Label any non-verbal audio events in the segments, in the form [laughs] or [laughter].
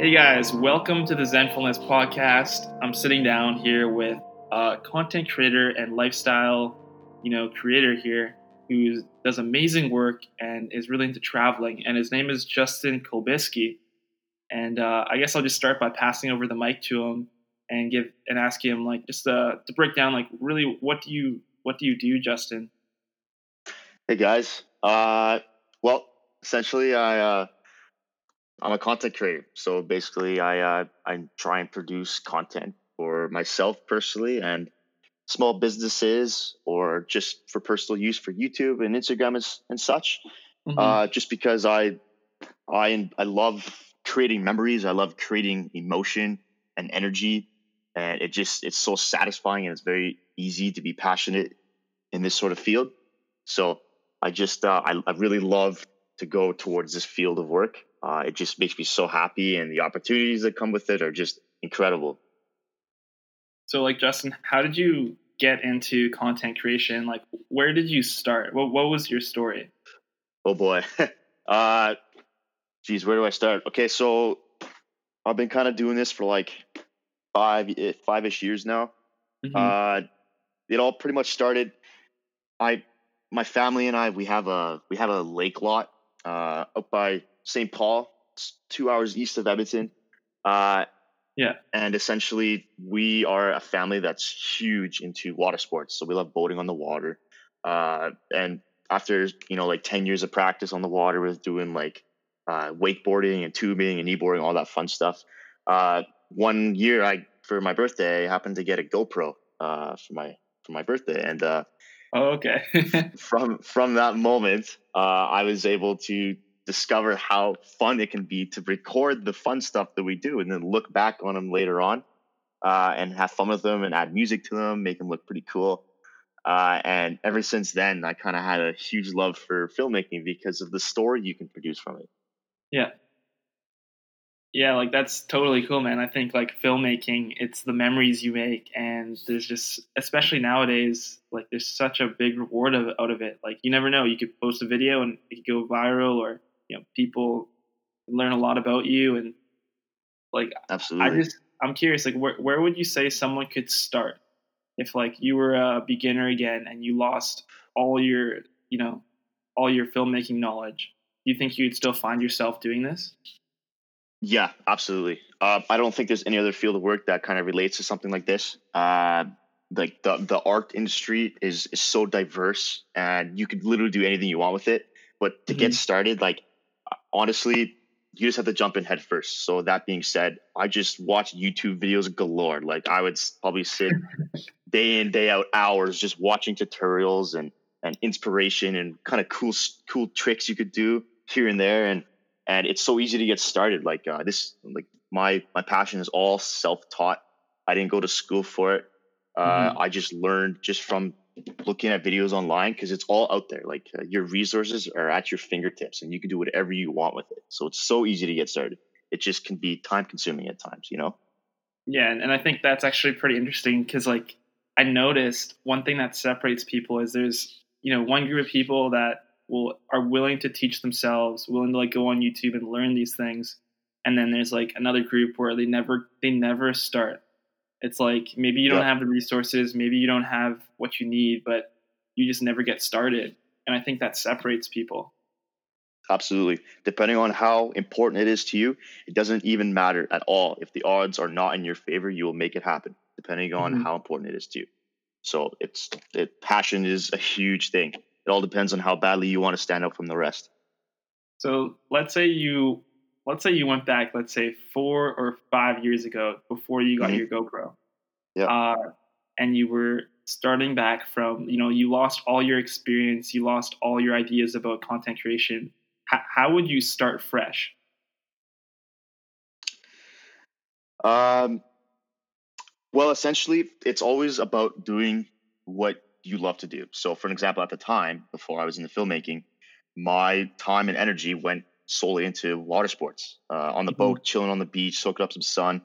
Hey guys, welcome to the Zenfulness podcast. I'm sitting down here with a content creator and lifestyle, you know, creator here who does amazing work and is really into traveling. And his name is Justin Kolbiski. And uh, I guess I'll just start by passing over the mic to him and give and ask him like just uh, to break down like really what do you what do you do, Justin? Hey guys. Uh, well, essentially, I uh, I'm a content creator. So basically, I uh, I try and produce content for myself personally and small businesses or just for personal use for YouTube and Instagram and, and such. Mm-hmm. Uh, just because I I I love creating memories. I love creating emotion and energy, and it just it's so satisfying and it's very easy to be passionate in this sort of field. So I just uh, I, I really love to go towards this field of work. Uh, it just makes me so happy, and the opportunities that come with it are just incredible. So, like Justin, how did you get into content creation? Like, where did you start? What What was your story? Oh boy, [laughs] uh, geez, where do I start? Okay, so I've been kind of doing this for like five eh, five ish years now. Mm-hmm. Uh, it all pretty much started. I my family and I we have a we have a lake lot uh, up by St. Paul, two hours east of Edmonton. Uh, yeah, and essentially we are a family that's huge into water sports. So we love boating on the water. Uh, and after you know like ten years of practice on the water with doing like uh, wakeboarding and tubing and kneeboarding, all that fun stuff. Uh, one year, I for my birthday, I happened to get a GoPro uh, for my for my birthday, and uh, Oh, okay. [laughs] from from that moment, uh, I was able to discover how fun it can be to record the fun stuff that we do, and then look back on them later on, uh, and have fun with them, and add music to them, make them look pretty cool. Uh, and ever since then, I kind of had a huge love for filmmaking because of the story you can produce from it. Yeah, yeah, like that's totally cool, man. I think like filmmaking, it's the memories you make, and there's just, especially nowadays, like there's such a big reward of, out of it. Like you never know, you could post a video and it could go viral, or you know, people learn a lot about you, and like absolutely. I just, I'm curious, like where where would you say someone could start if like you were a beginner again and you lost all your, you know, all your filmmaking knowledge? Do you think you'd still find yourself doing this? Yeah, absolutely. Uh, I don't think there's any other field of work that kind of relates to something like this. Uh, like the the art industry is is so diverse, and you could literally do anything you want with it. But to mm-hmm. get started, like honestly, you just have to jump in head first. So that being said, I just watch YouTube videos galore. Like I would probably sit day in day out hours just watching tutorials and and inspiration and kind of cool cool tricks you could do here and there and and it's so easy to get started. Like uh, this, like my my passion is all self taught. I didn't go to school for it. Uh, mm-hmm. I just learned just from looking at videos online because it's all out there. Like uh, your resources are at your fingertips, and you can do whatever you want with it. So it's so easy to get started. It just can be time consuming at times, you know. Yeah, and I think that's actually pretty interesting because, like, I noticed one thing that separates people is there's you know one group of people that will are willing to teach themselves, willing to like go on YouTube and learn these things. And then there's like another group where they never they never start. It's like maybe you don't have the resources, maybe you don't have what you need, but you just never get started. And I think that separates people. Absolutely. Depending on how important it is to you, it doesn't even matter at all. If the odds are not in your favor, you will make it happen, depending on mm-hmm. how important it is to you. So it's it, passion is a huge thing it all depends on how badly you want to stand out from the rest. So let's say you let's say you went back, let's say four or five years ago before you got mm-hmm. your GoPro. Yeah. Uh, and you were starting back from, you know, you lost all your experience, you lost all your ideas about content creation. H- how would you start fresh? Um, well, essentially, it's always about doing what you love to do. So, for an example, at the time before I was in the filmmaking, my time and energy went solely into water sports, uh, on the mm-hmm. boat, chilling on the beach, soaking up some sun.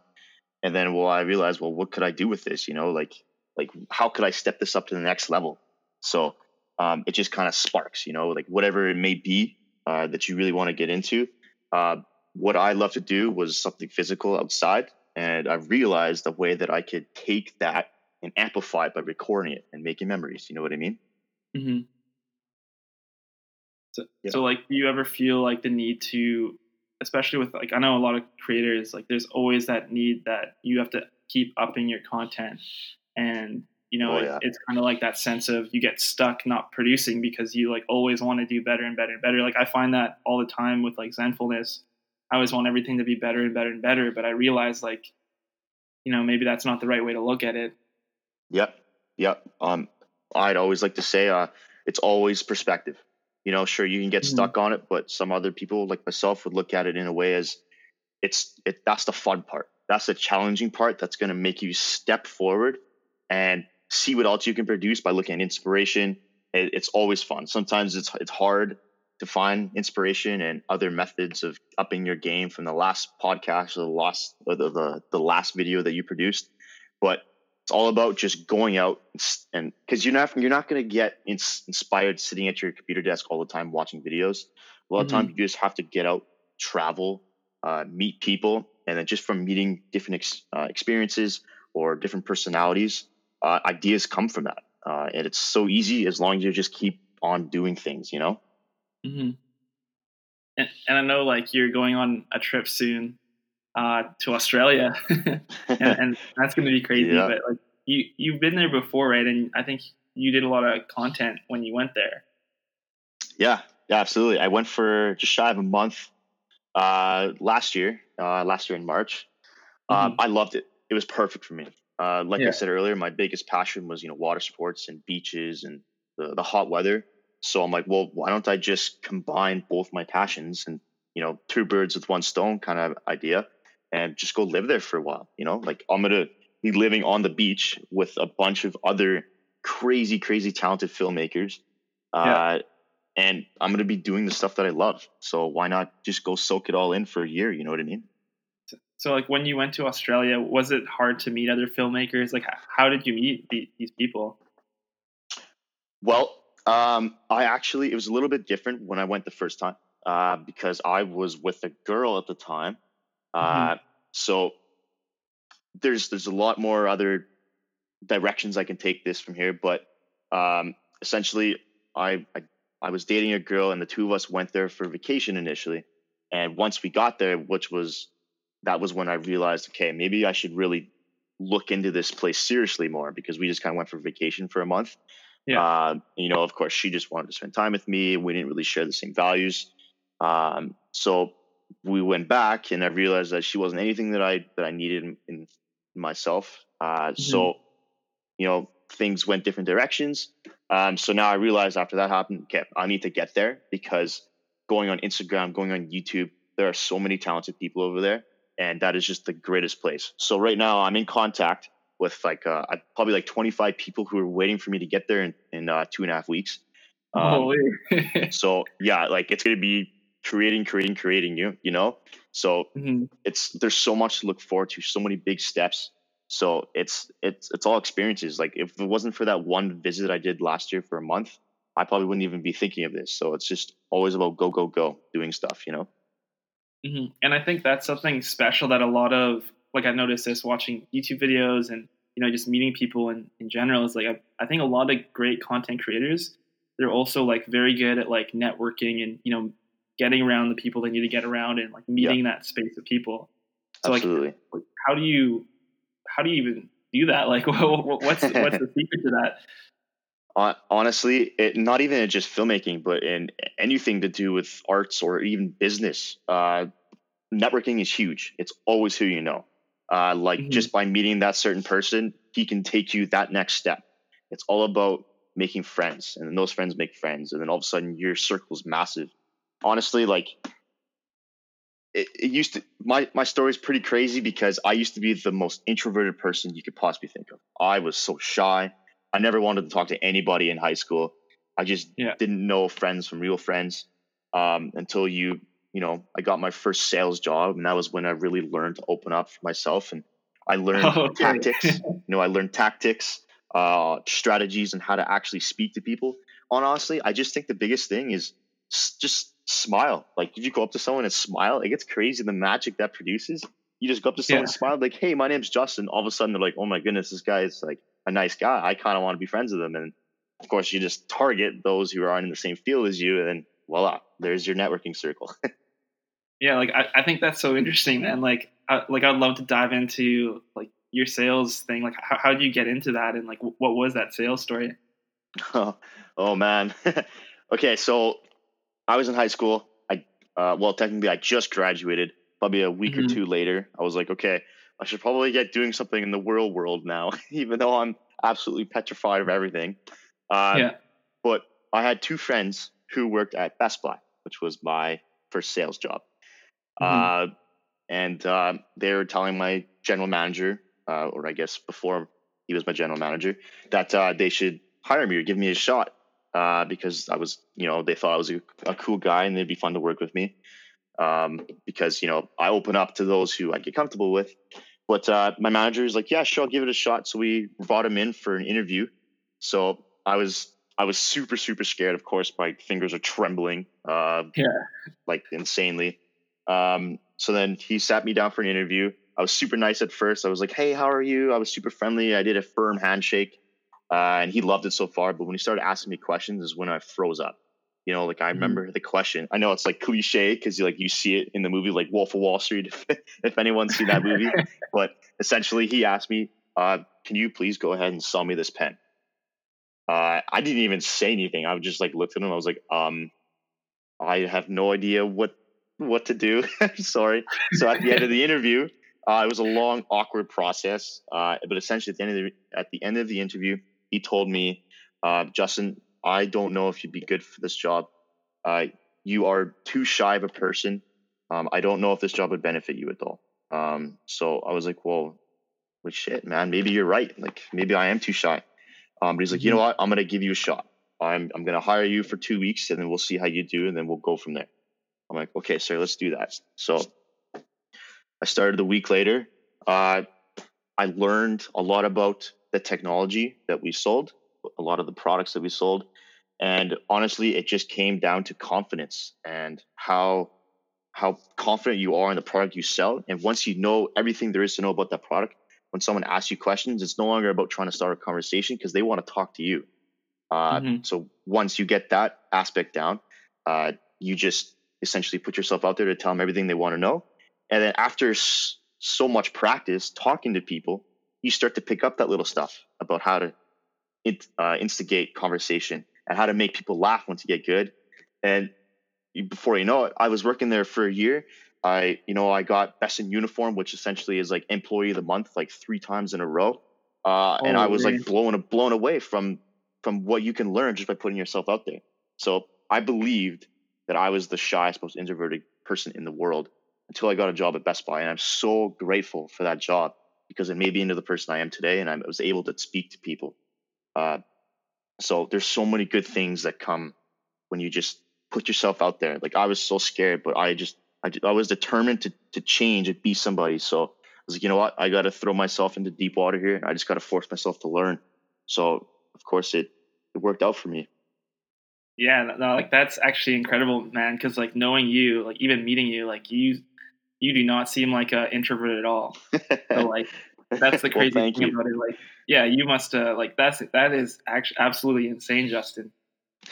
And then, well, I realized, well, what could I do with this? You know, like, like how could I step this up to the next level? So, um, it just kind of sparks, you know, like whatever it may be uh, that you really want to get into. Uh, what I love to do was something physical outside, and I realized the way that I could take that and amplify it by recording it and making memories. You know what I mean? Mm-hmm. So, yeah. so like, do you ever feel like the need to, especially with like, I know a lot of creators, like, there's always that need that you have to keep upping your content, and you know, oh, yeah. it, it's kind of like that sense of you get stuck not producing because you like always want to do better and better and better. Like I find that all the time with like Zenfulness. I always want everything to be better and better and better, but I realize like, you know, maybe that's not the right way to look at it. Yep. Yep. Um, I'd always like to say, uh, it's always perspective. You know, sure you can get mm-hmm. stuck on it, but some other people like myself would look at it in a way as it's it. That's the fun part. That's the challenging part. That's going to make you step forward and see what else you can produce by looking at inspiration. It, it's always fun. Sometimes it's it's hard to find inspiration and other methods of upping your game from the last podcast or the last or the, the, the last video that you produced. But it's all about just going out and because you're not you're not going to get ins- inspired sitting at your computer desk all the time watching videos. A lot mm-hmm. of times you just have to get out, travel, uh, meet people, and then just from meeting different ex- uh, experiences or different personalities, uh, ideas come from that. Uh, and it's so easy as long as you just keep on doing things, you know? Mm-hmm. And, and I know like you're going on a trip soon uh, to Australia, [laughs] and, and, that's going to be crazy. Yeah. But like you, you've been there before, right? And I think you did a lot of content when you went there. Yeah, yeah, absolutely. I went for just shy of a month uh, last year, uh, last year in March. Um, mm-hmm. I loved it. It was perfect for me. Uh, like yeah. I said earlier, my biggest passion was you know water sports and beaches and the, the hot weather. So I'm like, well, why don't I just combine both my passions and you know two birds with one stone kind of idea, and just go live there for a while. You know, like I'm gonna be living on the beach with a bunch of other crazy, crazy talented filmmakers. Uh, yeah. and I'm gonna be doing the stuff that I love. So why not just go soak it all in for a year? You know what I mean? So, like, when you went to Australia, was it hard to meet other filmmakers? Like, how did you meet the, these people? Well, um, I actually it was a little bit different when I went the first time uh, because I was with a girl at the time. Uh, mm-hmm. So there's there's a lot more other directions I can take this from here, but um, essentially, I, I I was dating a girl, and the two of us went there for vacation initially. And once we got there, which was that was when I realized, okay, maybe I should really look into this place seriously more because we just kind of went for vacation for a month. Yeah. Uh, you know, of course, she just wanted to spend time with me. We didn't really share the same values. Um, so we went back, and I realized that she wasn't anything that I that I needed in, in myself. Uh, mm-hmm. So, you know, things went different directions. Um, so now I realized after that happened, okay, I need to get there because going on Instagram, going on YouTube, there are so many talented people over there and that is just the greatest place. So right now I'm in contact with like uh, probably like 25 people who are waiting for me to get there in, in uh, two and a half weeks. Um, so yeah, like it's gonna be creating, creating, creating you, you know. So mm-hmm. it's there's so much to look forward to, so many big steps. So it's it's it's all experiences. Like if it wasn't for that one visit I did last year for a month, I probably wouldn't even be thinking of this. So it's just always about go go go doing stuff, you know. Mm-hmm. And I think that's something special that a lot of like I noticed this watching YouTube videos and you know just meeting people in, in general is like I, I think a lot of great content creators they're also like very good at like networking and you know getting around the people they need to get around and like meeting yeah. that space of people. So Absolutely. like how do you how do you even do that? [laughs] Like what's what's the [laughs] secret to that? honestly, it, not even in just filmmaking, but in anything to do with arts or even business, uh, networking is huge. It's always who you know. Uh, like mm-hmm. just by meeting that certain person, he can take you that next step. It's all about making friends, and then those friends make friends, and then all of a sudden your circle is massive. Honestly, like it, it used to my my story is pretty crazy because I used to be the most introverted person you could possibly think of. I was so shy. I never wanted to talk to anybody in high school. I just yeah. didn't know friends from real friends um, until you, you know, I got my first sales job, and that was when I really learned to open up for myself. And I [laughs] learned oh, okay. tactics. you know, I learned tactics, uh, strategies, and how to actually speak to people. And honestly, I just think the biggest thing is just smile. Like if you go up to someone and smile, it gets crazy the magic that produces. You just go up to someone Yeah. and smile, like, "Hey, my name's Justin." All of a sudden, they're like, "Oh my goodness, this guy is like a nice guy. I kind of want to be friends with him." And of course, you just target those who aren't in the same field as you, and voila, there's your networking circle. [laughs] Yeah, like I, I think that's so interesting, man. Like, I, like I'd love to dive into like your sales thing. Like, how how did you get into that, and like, what was that sales story? oh, [laughs] oh man. [laughs] okay, so I was in high school. I uh, well, technically, I just graduated. Probably a week Mhm. or two later, I was like, okay, I should probably get doing something in the real world now, [laughs] even though I'm absolutely petrified of everything. Uh, Yeah. But I had two friends who worked at Best Buy, which was my first sales job. Mhm. Uh, and uh, they were telling my general manager, uh, or I guess before he was my general manager, that uh, they should hire me or give me a shot uh, because I was, you know, they thought I was a, a cool guy and they'd be fun to work with me. Um, because you know I open up to those who I get comfortable with. But uh, my manager is like, yeah, sure, I'll give it a shot. So we brought him in for an interview. So I was I was super super scared. Of course, my fingers are trembling. Uh, Yeah. like insanely. Um, so then he sat me down for an interview. I was super nice at first. I was like, "Hey, how are you?" I was super friendly. I did a firm handshake, uh, and he loved it so far. But when he started asking me questions, is when I froze up. You know, like I remember the question. I know it's like cliche because you like you see it in the movie like Wolf of Wall Street. [laughs] If, if anyone's seen that movie, [laughs] but essentially he asked me, uh, "Can you please go ahead and sell me this pen?" Uh, I didn't even say anything. I just like looked at him. I was like, um, I have no idea what what to do. [laughs] Sorry. So at the end of the interview, uh, it was a long, awkward process. Uh, but essentially, at the end of the at the end of the interview, he told me, uh, Justin, I don't know if you'd be good for this job. Uh, you are too shy of a person. Um, I don't know if this job would benefit you at all. Um, so I was like, well, well, shit, man, maybe you're right. Like maybe I am too shy. Um, but he's like, you know what? I'm gonna give you a shot. I'm I'm gonna hire you for two weeks, and then we'll see how you do, and then we'll go from there. I'm like, okay, sir, let's do that. So I started a week later. Uh, I learned a lot about the technology that we sold, a lot of the products that we sold, and honestly, it just came down to confidence and how how confident you are in the product you sell. And once you know everything there is to know about that product, when someone asks you questions, it's no longer about trying to start a conversation because they want to talk to you. Uh, Mhm. So once you get that aspect down, uh, you just essentially put yourself out there to tell them everything they want to know. And then after s- so much practice talking to people, you start to pick up that little stuff about how to uh, instigate conversation and how to make people laugh once you get good. And you, before you know it, I was working there for a year. I, you know, I got best in uniform, which essentially is like employee of the month, like three times in a row. Uh, and I was Holy. like blown blown away from from what you can learn just by putting yourself out there. So I believed that I was the shyest, most introverted person in the world until I got a job at Best Buy, and I'm so grateful for that job because it made me into the person I am today, and I was able to speak to people. Uh, so there's so many good things that come when you just put yourself out there. Like I was so scared, but I just I, I was determined to to change and be somebody. So I was like, you know what? I got to throw myself into deep water here. I just got to force myself to learn. So of course it it worked out for me. Yeah, no, like that's actually incredible, man. Because like knowing you, like even meeting you, like you, you do not seem like an introvert at all. [laughs] So like that's the crazy thank thing you. about it. Like, yeah, you must uh, like that's that is actually absolutely insane, Justin.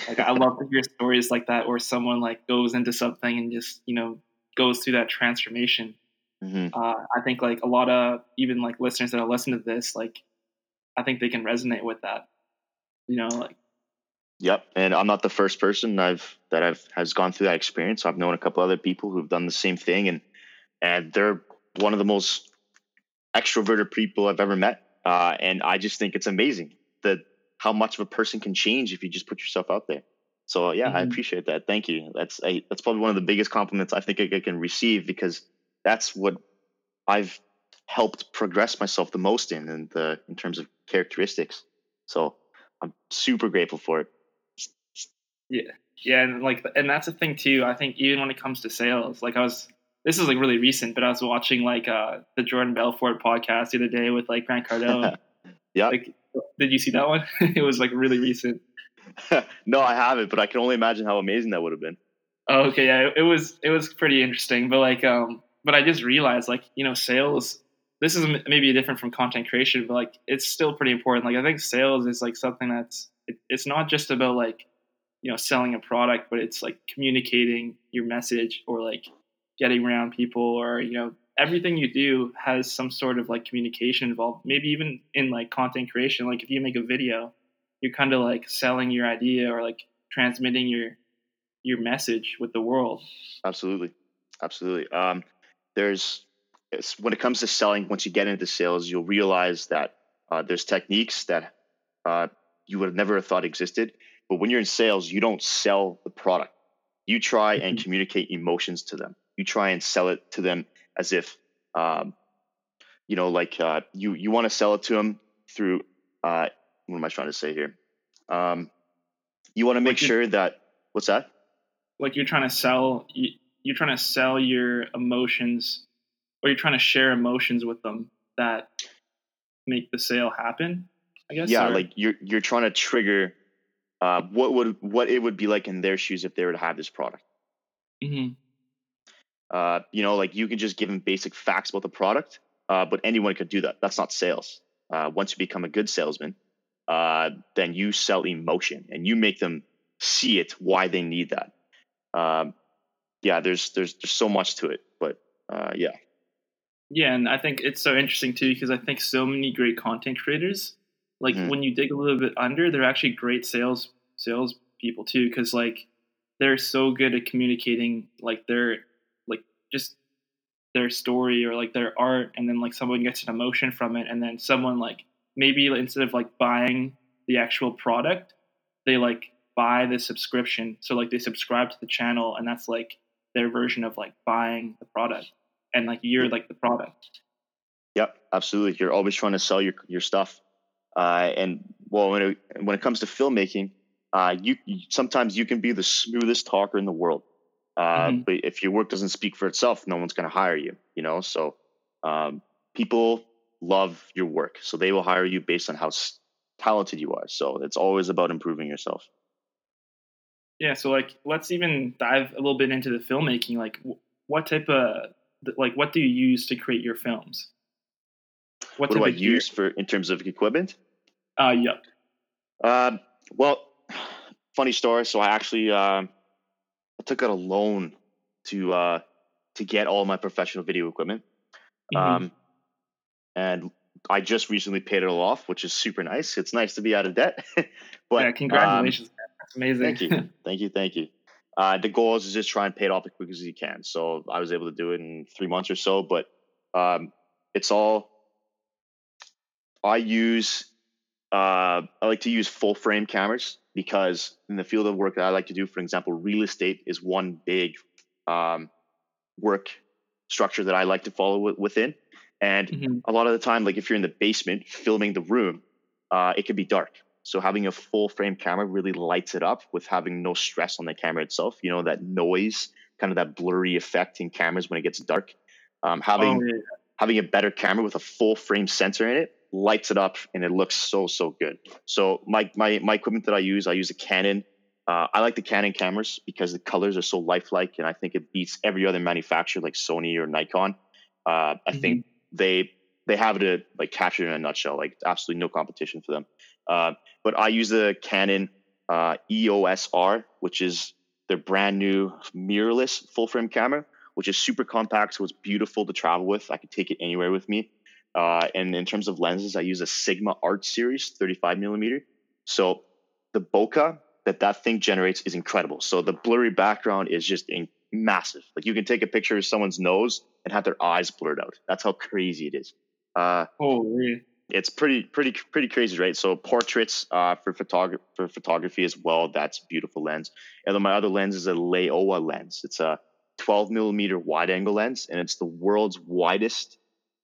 Like I love to hear stories like that where someone like goes into something and just you know goes through that transformation. hmm Uh, I think like a lot of even like listeners that are listening to this, like I think they can resonate with that. You know, like Yep, and I'm not the first person I've that I've has gone through that experience. I've known a couple other people who've done the same thing, and and they're one of the most extroverted people I've ever met. Uh, and I just think it's amazing that how much of a person can change if you just put yourself out there. So yeah, I Mhm. appreciate that. Thank you. That's I, that's probably one of the biggest compliments I think I can receive because that's what I've helped progress myself the most in, in the in terms of characteristics. So I'm super grateful for it. Yeah, yeah, and like, and that's the thing too. I think even when it comes to sales, like I was, this is like really recent, but I was watching like uh the Jordan Belfort podcast the other day with like Grant Cardone. [laughs] yeah. like, did you see that one? [laughs] it was like really recent. [laughs] no, I haven't, but I can only imagine how amazing that would have been. Oh, okay, yeah, it, was it was pretty interesting, but like, um, but I just realized like you know sales. This is maybe different from content creation, but like it's still pretty important. Like I think sales is like something that's it, it's not just about like you know selling a product, but it's like communicating your message or like getting around people or you know everything you do has some sort of like communication involved. Maybe even in like content creation, like if you make a video, you're kind of like selling your idea or like transmitting your your message with the world. Absolutely, absolutely. Um, there's when it comes to selling. Once you get into sales, you'll realize that uh, there's techniques that uh, you would have never thought existed. But when you're in sales, you don't sell the product. You try and Mhm. communicate emotions to them. You try and sell it to them as if, um, you know, like uh, you you want to sell it to them through. Uh, what am I trying to say here? Um, you want to make Like sure that what's that? Like you're trying to sell you- you're trying to sell your emotions or you're trying to share emotions with them that make the sale happen. I guess. yeah or- like you're you're trying to trigger uh, what would what it would be like in their shoes if they were to have this product Mhm. Uh, you know like you can just give them basic facts about the product uh, but anyone could do that. That's not sales. Uh, once you become a good salesman uh, then you sell emotion and you make them see it why they need that. Um, yeah there's there's there's so much to it but uh, yeah. Yeah, and I think it's so interesting too because I think so many great content creators, like Mhm. when you dig a little bit under, they're actually great sales sales people too because like they're so good at communicating like their just their story or like their art, and then like someone gets an emotion from it, and then someone like maybe instead of like buying the actual product, they like buy the subscription. So like they subscribe to the channel, and that's like their version of like buying the product and like you're like the product. Yep, absolutely. You're always trying to sell your your stuff, uh, and well, when it, when it comes to filmmaking, uh, you, you sometimes you can be the smoothest talker in the world, uh, Mhm. but if your work doesn't speak for itself, no one's going to hire you. You know, so um, people love your work, so they will hire you based on how s- talented you are. So it's always about improving yourself. Yeah, so like let's even dive a little bit into the filmmaking. Like, wh- what type of like what do you use to create your films? What type do I gear- use for in terms of equipment? Uh, yeah. Um, well, [sighs] funny story. So I actually um, I took out a loan to uh, to get all my professional video equipment, Mhm. um, and I just recently paid it all off, which is super nice. It's nice to be out of debt. [laughs] but yeah, um, congratulations. man. That's amazing. thank you, [laughs] thank you, thank you. Uh, the goal is to just try and pay it off as quick as you can. So I was able to do it in three months or so. But um, it's all I use. Uh, I like to use full frame cameras because in the field of work that I like to do, for example, real estate is one big um, work structure that I like to follow wi- within. And Mhm. a lot of the time, like if you're in the basement filming the room, uh, it can be dark. So having a full frame camera really lights it up with having no stress on the camera itself. You know that noise, kind of that blurry effect in cameras when it gets dark. Um, having Oh, yeah. having a better camera with a full frame sensor in it lights it up and it looks so so good. So my my my equipment that I use, I use a Canon. Uh, I like the Canon cameras because the colors are so lifelike, and I think it beats every other manufacturer like Sony or Nikon. Uh, I think they they have it like captured in a nutshell, like absolutely no competition for them. Uh, but I use the Canon uh, EOS R, which is their brand new mirrorless full frame camera, which is super compact, so it's beautiful to travel with. I could take it anywhere with me. Uh, and in terms of lenses, I use a Sigma Art Series 35 millimeter. So the bokeh that that thing generates is incredible. So the blurry background is just in, massive. Like you can take a picture of someone's nose and have their eyes blurred out. That's how crazy it is. Uh, Holy. it's pretty pretty pretty crazy, right? So portraits uh, for photog- for photography as well. That's a beautiful lens. And then my other lens is a Laowa lens. It's a 12 millimeter wide angle lens, and it's the world's widest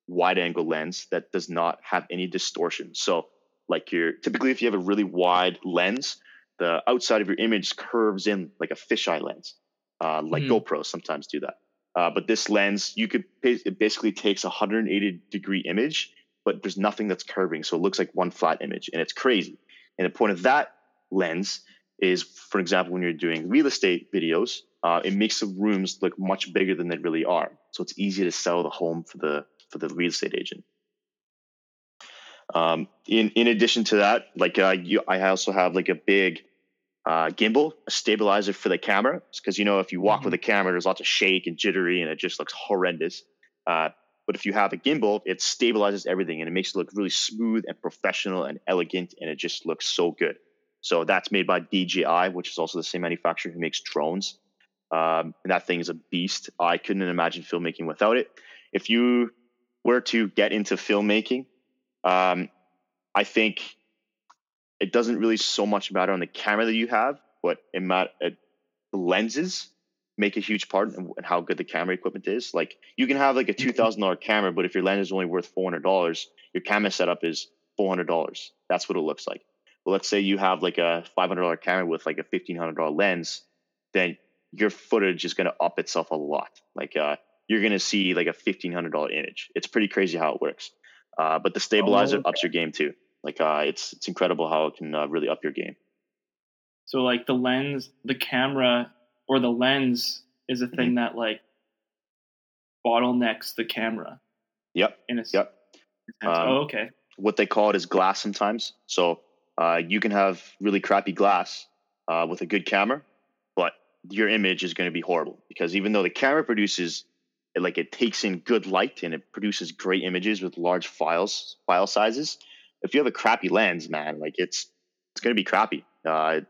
wide angle lens that does not have any distortion. So like you're typically if you have a really wide lens, the outside of your image curves in like a fisheye lens. Uh, like Mhm. GoPros sometimes do that. Uh, but this lens, you could it basically takes a 180 degree image but there's nothing that's curving. So it looks like one flat image and it's crazy. And the point of that lens is, for example, when you're doing real estate videos, uh, it makes the rooms look much bigger than they really are. So it's easy to sell the home for the for the real estate agent. Um, in in addition to that, like uh, you, I also have like a big uh, gimbal, a stabilizer for the camera, because you know if you walk mm-hmm. with a camera, there's lots of shake and jittery, and it just looks horrendous. Uh, but if you have a gimbal, it stabilizes everything and it makes it look really smooth and professional and elegant, and it just looks so good. So that's made by DJI, which is also the same manufacturer who makes drones. Um, and that thing is a beast. I couldn't imagine filmmaking without it. If you were to get into filmmaking, um, I think it doesn't really so much matter on the camera that you have, but it mat- the lenses make a huge part in, in, how good the camera equipment is. Like you can have like a two thousand dollar camera, but if your lens is only worth four hundred dollars, your camera setup is four hundred dollars. That's what it looks like. But let's say you have like a five hundred dollar camera with like a fifteen hundred dollar lens, then your footage is going to up itself a lot. Like uh, you're going to see like a fifteen hundred dollar image. It's pretty crazy how it works. Uh, but the stabilizer oh, okay. ups your game too. Like uh, it's it's incredible how it can uh, really up your game. So like the lens, the camera, or the lens is a mm-hmm. thing mm-hmm. that like bottlenecks the camera. Yep. In a yep. Um, oh, okay. What they call it is glass sometimes. So uh, you can have really crappy glass uh, with a good camera, but your image is going to be horrible because even though the camera produces it, like it takes in good light and it produces great images with large files file sizes. If you have a crappy lens man like it's it's going to be crappy. Uh,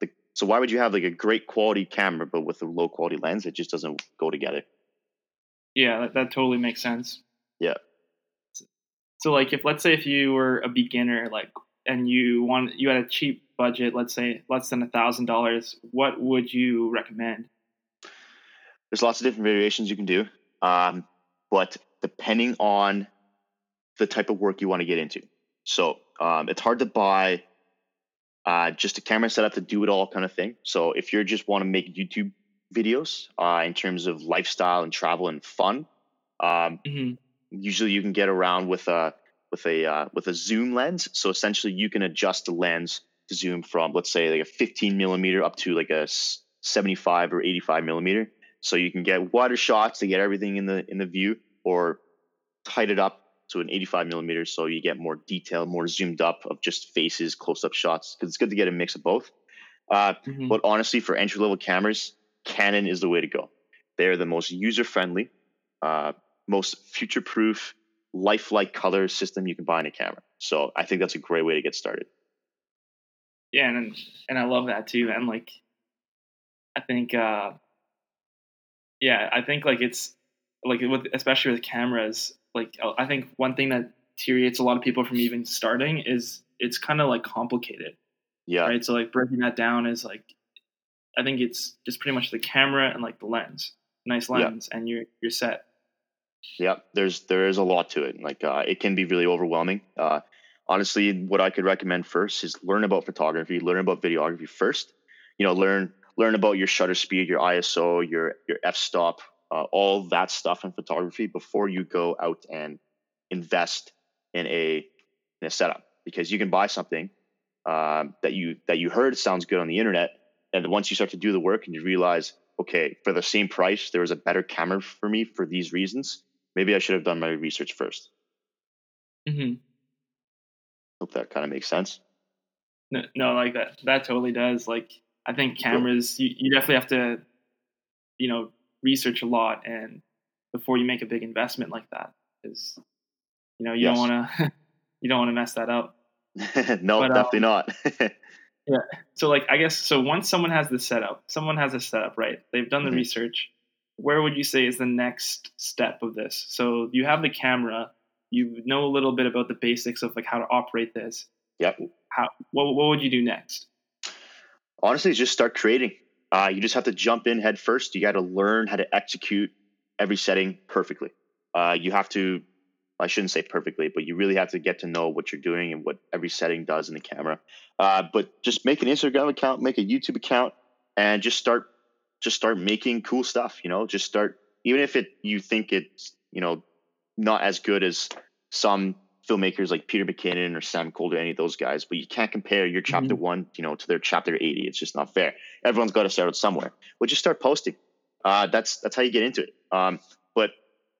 the, so why would you have like a great quality camera but with a low quality lens? It just doesn't go together. Yeah that, that totally makes sense. Yeah. So like if let's say if you were a beginner like and you want you had a cheap budget, let's say less than a thousand dollars, what would you recommend? There's lots of different variations you can do, um, but depending on the type of work you want to get into. So um, it's hard to buy uh, just a camera setup to do it all kind of thing. So if you just want to make YouTube videos uh, in terms of lifestyle and travel and fun, um, mm-hmm. usually you can get around with a with a uh, with a zoom lens. So essentially, you can adjust the lens to zoom from let's say like a 15 millimeter up to like a 75 or 85 millimeter. So you can get wider shots to get everything in the in the view, or tight it up to an 85 millimeter so you get more detail, more zoomed up of just faces, close up shots. Because it's good to get a mix of both. Uh, mm-hmm. But honestly, for entry level cameras, Canon is the way to go. They're the most user friendly, uh, most future proof, lifelike color system you can buy in a camera. So I think that's a great way to get started. Yeah, and and I love that too. And like, I think, uh, yeah, I think like it's like with especially with cameras. Like, uh, I think one thing that deteriorates a lot of people from even starting is it's kind of like complicated. Yeah. Right. So like breaking that down is like, I think it's just pretty much the camera and like the lens, nice lens, yeah. and you're you're set. Yeah, there's there is a lot to it. Like uh, it can be really overwhelming. Uh, honestly, what I could recommend first is learn about photography, learn about videography first. You know, learn learn about your shutter speed, your ISO, your your f-stop, uh, all that stuff in photography before you go out and invest in a in a setup because you can buy something um, that you that you heard sounds good on the internet, and once you start to do the work and you realize, okay, for the same price, there was a better camera for me for these reasons. Maybe I should have done my research 1st mm-hmm. Hope that kind of makes sense. No, no, like that. That totally does. Like, I think cameras, you, you definitely have to, you know, research a lot and before you make a big investment like that, because you know you yes. don't want to, you don't want to mess that up. [laughs] no, but, definitely um, not. [laughs] yeah. So, like, I guess so. Once someone has the setup, someone has a setup, right? They've done the mm-hmm. research. Where would you say is the next step of this? So you have the camera you know a little bit about the basics of like how to operate this. Yep. How what what would you do next? Honestly, just start creating. Uh, you just have to jump in head first. You got to learn how to execute every setting perfectly. Uh, you have to, I shouldn't say perfectly, but you really have to get to know what you're doing and what every setting does in the camera. Uh, but just make an Instagram account, make a YouTube account, and just start, just start making cool stuff. You know, just start. Even if it you think it's you know not as good as some filmmakers like Peter McKinnon or Sam Kolder or any of those guys, but you can't compare your chapter mm-hmm. one, you know, to their chapter 80. It's just not fair. Everyone's got to start out somewhere. Well, just start posting. Uh, that's that's how you get into it. Um, but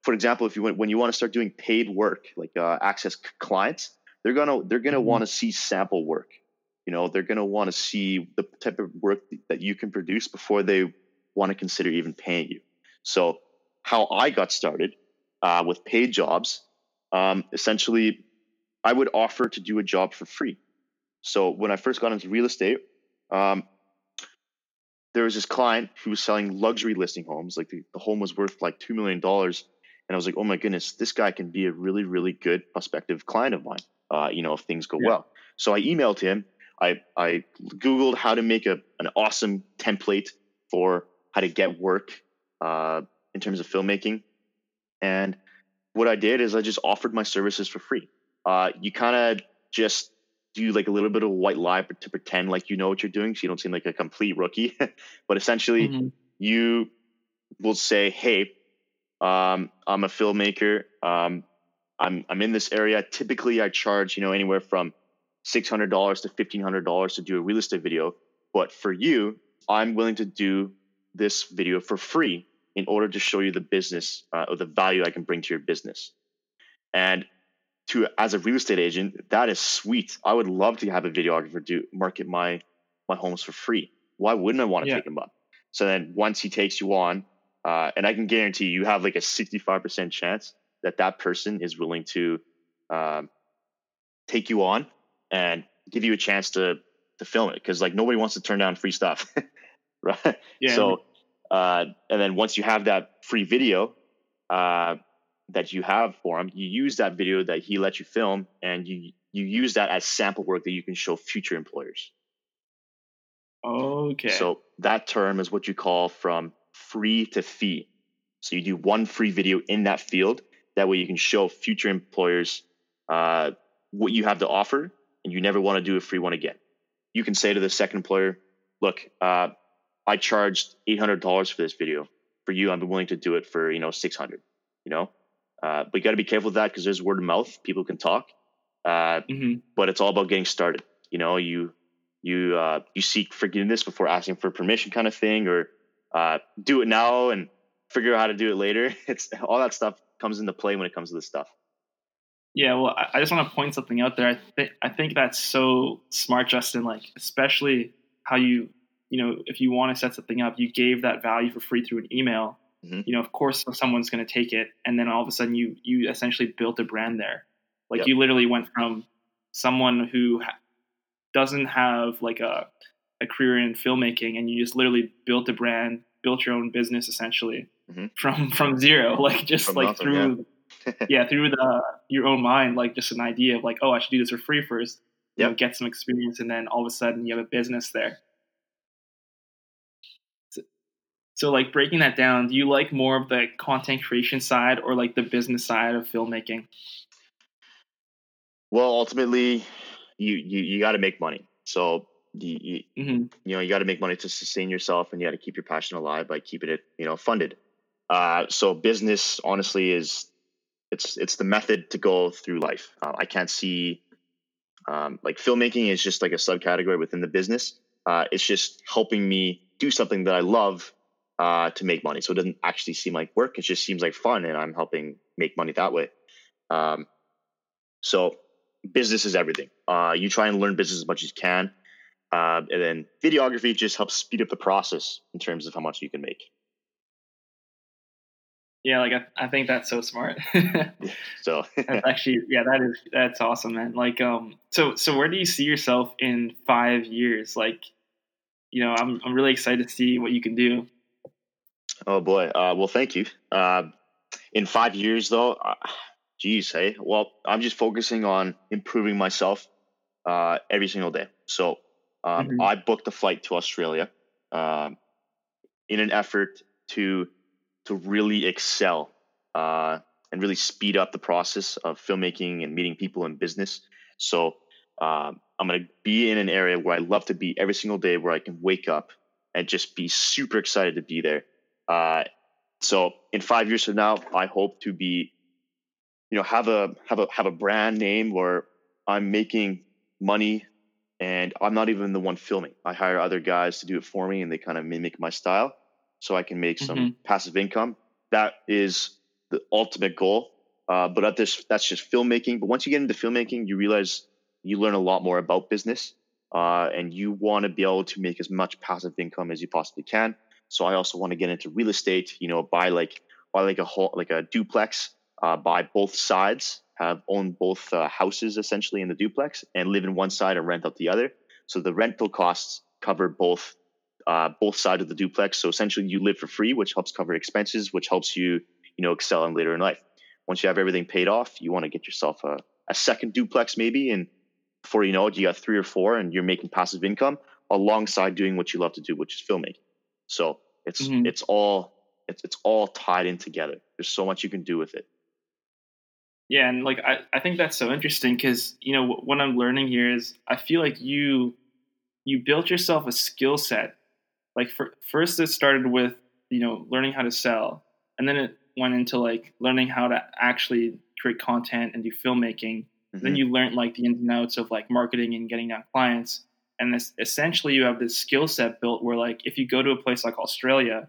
for example, if you when you want to start doing paid work, like uh, access clients, they're gonna they're gonna mm-hmm. want to see sample work. You know, they're gonna want to see the type of work that you can produce before they want to consider even paying you. So, how I got started uh, with paid jobs, um, essentially, I would offer to do a job for free. So when I first got into real estate, um, there was this client who was selling luxury listing homes. Like the, the home was worth like $2 million. And I was like, oh my goodness, this guy can be a really, really good prospective client of mine, uh, you know, if things go yeah. well. So I emailed him. I, I Googled how to make a, an awesome template for how to get work uh, in terms of filmmaking. And what I did is I just offered my services for free. Uh, you kind of just do like a little bit of a white lie to pretend like you know what you're doing so you don't seem like a complete rookie. [laughs] But essentially mm-hmm. you will say hey um, i'm a filmmaker. Um, I'm, I'm in this area. Typically i charge you know anywhere from $600 to $1500 to do a real estate video. But for you i'm willing to do this video for free in order to show you the business uh, or the value i can bring to your business and to as a real estate agent, that is sweet. I would love to have a videographer do market my my homes for free. Why wouldn't I want to yeah. take him up? So then once he takes you on, uh, and I can guarantee you have like a sixty five percent chance that that person is willing to um, take you on and give you a chance to to film it because like nobody wants to turn down free stuff, [laughs] right? Yeah. So uh, and then once you have that free video, uh, that you have for him, you use that video that he let you film and you you use that as sample work that you can show future employers. Okay. So that term is what you call from free to fee. So you do one free video in that field. That way you can show future employers uh, what you have to offer, and you never want to do a free one again. You can say to the second employer, "Look, uh, I charged eight hundred dollars for this video. For you, I'm willing to do it for you know six hundred. You know, uh, but you got to be careful with that because there's word of mouth. People can talk, uh, mm-hmm. but it's all about getting started. You know, you you uh, you seek forgiveness before asking for permission, kind of thing, or uh, do it now and figure out how to do it later. [laughs] It's all that stuff comes into play when it comes to this stuff. Yeah, well, I just want to point something out there. I think I think that's so smart, Justin. Like, especially how you, you know, if you want to set something up, you gave that value for free through an email mm-hmm. you know, of course someone's going to take it. And then all of a sudden you, you essentially built a brand there. Like yep. you literally went from someone who ha- doesn't have like a, a career in filmmaking and you just literally built a brand, built your own business essentially mm-hmm. from, from zero, [laughs] like just from like nothing, through, yeah. [laughs] yeah. through the, your own mind, like just an idea of like, oh, I should do this for free first, yep. you know, get some experience. And then all of a sudden you have a business there. So like breaking that down, do you like more of the content creation side or like the business side of filmmaking? Well, ultimately, you you, you got to make money. So you you, mm-hmm. you know you got to make money to sustain yourself, and you got to keep your passion alive by keeping it you know funded. Uh, so business, honestly, is it's it's the method to go through life. Uh, I can't see um, like filmmaking is just like a subcategory within the business. Uh, it's just helping me do something that I love uh, to make money. So it doesn't actually seem like work. It just seems like fun, and I'm helping make money that way. Um, so business is everything. Uh, you try and learn business as much as you can, uh, and then videography just helps speed up the process in terms of how much you can make. Yeah, like I, I think that's so smart. [laughs] so [laughs] that's actually yeah, that is that's awesome, man. Like um, so so where do you see yourself in five years? Like, you know, I'm I'm really excited to see what you can do. Oh boy. Uh, well, thank you. Uh, in five years, though, uh, geez, hey. Well, I'm just focusing on improving myself uh, every single day. So um, mm-hmm. I booked a flight to Australia um, in an effort to to really excel uh, and really speed up the process of filmmaking and meeting people in business. So um, I'm going to be in an area where I love to be every single day, where I can wake up and just be super excited to be there uh, so in five years from now, I hope to be you know have a have a have a brand name where I'm making money and I'm not even the one filming. I hire other guys to do it for me and they kind of mimic my style so I can make some mm-hmm. passive income. That is the ultimate goal. Uh, but at this, that's just filmmaking. But once you get into filmmaking, you realize you learn a lot more about business, uh, and you want to be able to make as much passive income as you possibly can. So I also want to get into real estate. You know, buy like buy like a whole like a duplex, uh, buy both sides, have own both uh, houses essentially in the duplex, and live in one side and rent out the other. So the rental costs cover both uh, both sides of the duplex. So essentially, you live for free, which helps cover expenses, which helps you you know excel in later in life. Once you have everything paid off, you want to get yourself a, a second duplex maybe, and before you know it, you got three or four, and you're making passive income alongside doing what you love to do, which is filming. So it's mm-hmm. it's all it's it's all tied in together. There's so much you can do with it. Yeah, and like I, I think that's so interesting because you know what I'm learning here is I feel like you you built yourself a skill set. Like for, first it started with you know learning how to sell, and then it went into like learning how to actually create content and do filmmaking. Mm-hmm. Then you learned like the ins and outs of like marketing and getting down clients. And this, essentially, you have this skill set built where like if you go to a place like Australia,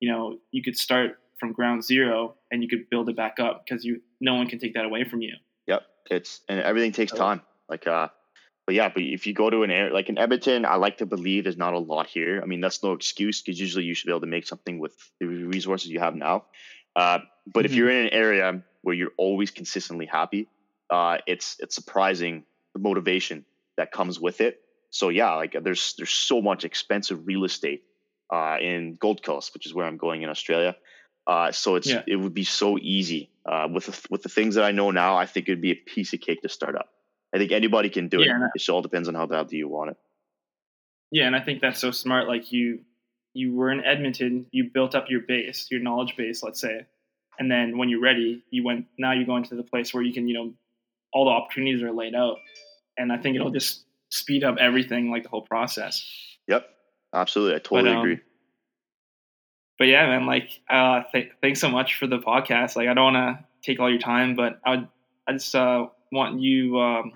you know you could start from ground zero and you could build it back up because you no one can take that away from you. Yep, it's and everything takes time. Like uh, but yeah, but if you go to an area like in Edmonton, I like to believe there's not a lot here. I mean, that's no excuse because usually you should be able to make something with the resources you have now. Uh, but mm-hmm. if you're in an area where you're always consistently happy, uh, it's it's surprising the motivation that comes with it. So yeah, like there's there's so much expensive real estate uh, in Gold Coast, which is where I'm going in Australia. Uh, so it's yeah. it would be so easy uh, with the, with the things that I know now. I think it'd be a piece of cake to start up. I think anybody can do yeah, it. It all depends on how bad do you want it. Yeah, and I think that's so smart. Like you, you were in Edmonton, you built up your base, your knowledge base, let's say, and then when you're ready, you went. Now you go into the place where you can, you know, all the opportunities are laid out, and I think it'll just speed up everything, like the whole process. Yep, absolutely. I totally but, um, agree but yeah, man, like, uh, th- thanks so much for the podcast. Like, I don't want to take all your time, but I would, I just uh, want you, um,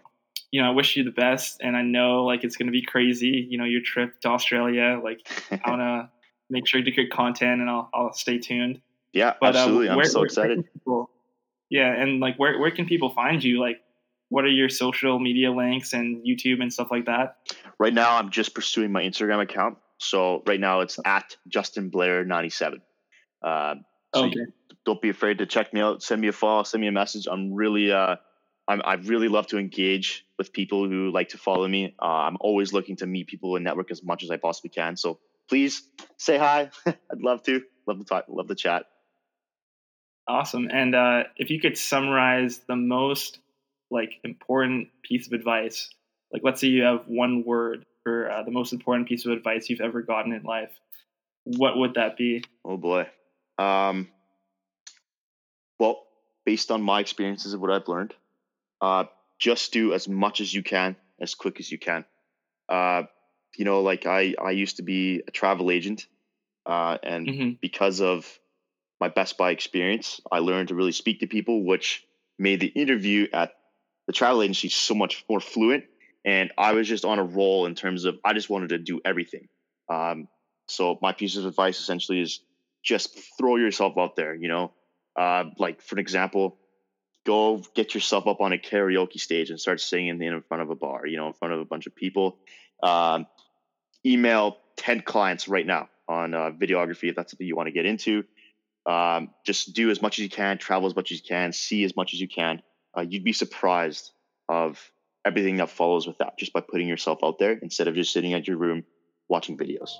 you know, I wish you the best, and I know like it's gonna be crazy. You know, your trip to Australia. Like, I want to [laughs] make sure you do good content, and I'll, I'll stay tuned. Yeah, but, uh, absolutely. Uh, where, I'm so where, excited. Where people, yeah, and like, where where can people find you? Like, what are your social media links and YouTube and stuff like that? Right now, I'm just pursuing my Instagram account. So right now it's at Justin Blair 97. Uh, so okay. don't be afraid to check me out. Send me a follow. Send me a message. I'm really, uh, I'm, I really love to engage with people who like to follow me. Uh, I'm always looking to meet people and network as much as I possibly can. So please say hi. [laughs] I'd love to. Love to talk. Love to chat. Awesome. And uh, if you could summarize the most like important piece of advice, like let's say you have one word for uh, the most important piece of advice you've ever gotten in life, what would that be? Oh boy. Um, well, based on my experiences of what I've learned, uh, just do as much as you can, as quick as you can. Uh, you know, like I, I used to be a travel agent, uh, and mm-hmm. because of my Best Buy experience, I learned to really speak to people, which made the interview at the travel agency is so much more fluent and I was just on a roll in terms of I just wanted to do everything. Um, so my piece of advice essentially is just throw yourself out there. You know, uh, like for an example, go get yourself up on a karaoke stage and start singing in front of a bar. You know, in front of a bunch of people. Um, email ten clients right now on uh, videography if that's something you want to get into. Um, just do as much as you can, travel as much as you can, see as much as you can. Uh, you'd be surprised of everything that follows with that just by putting yourself out there instead of just sitting at your room watching videos.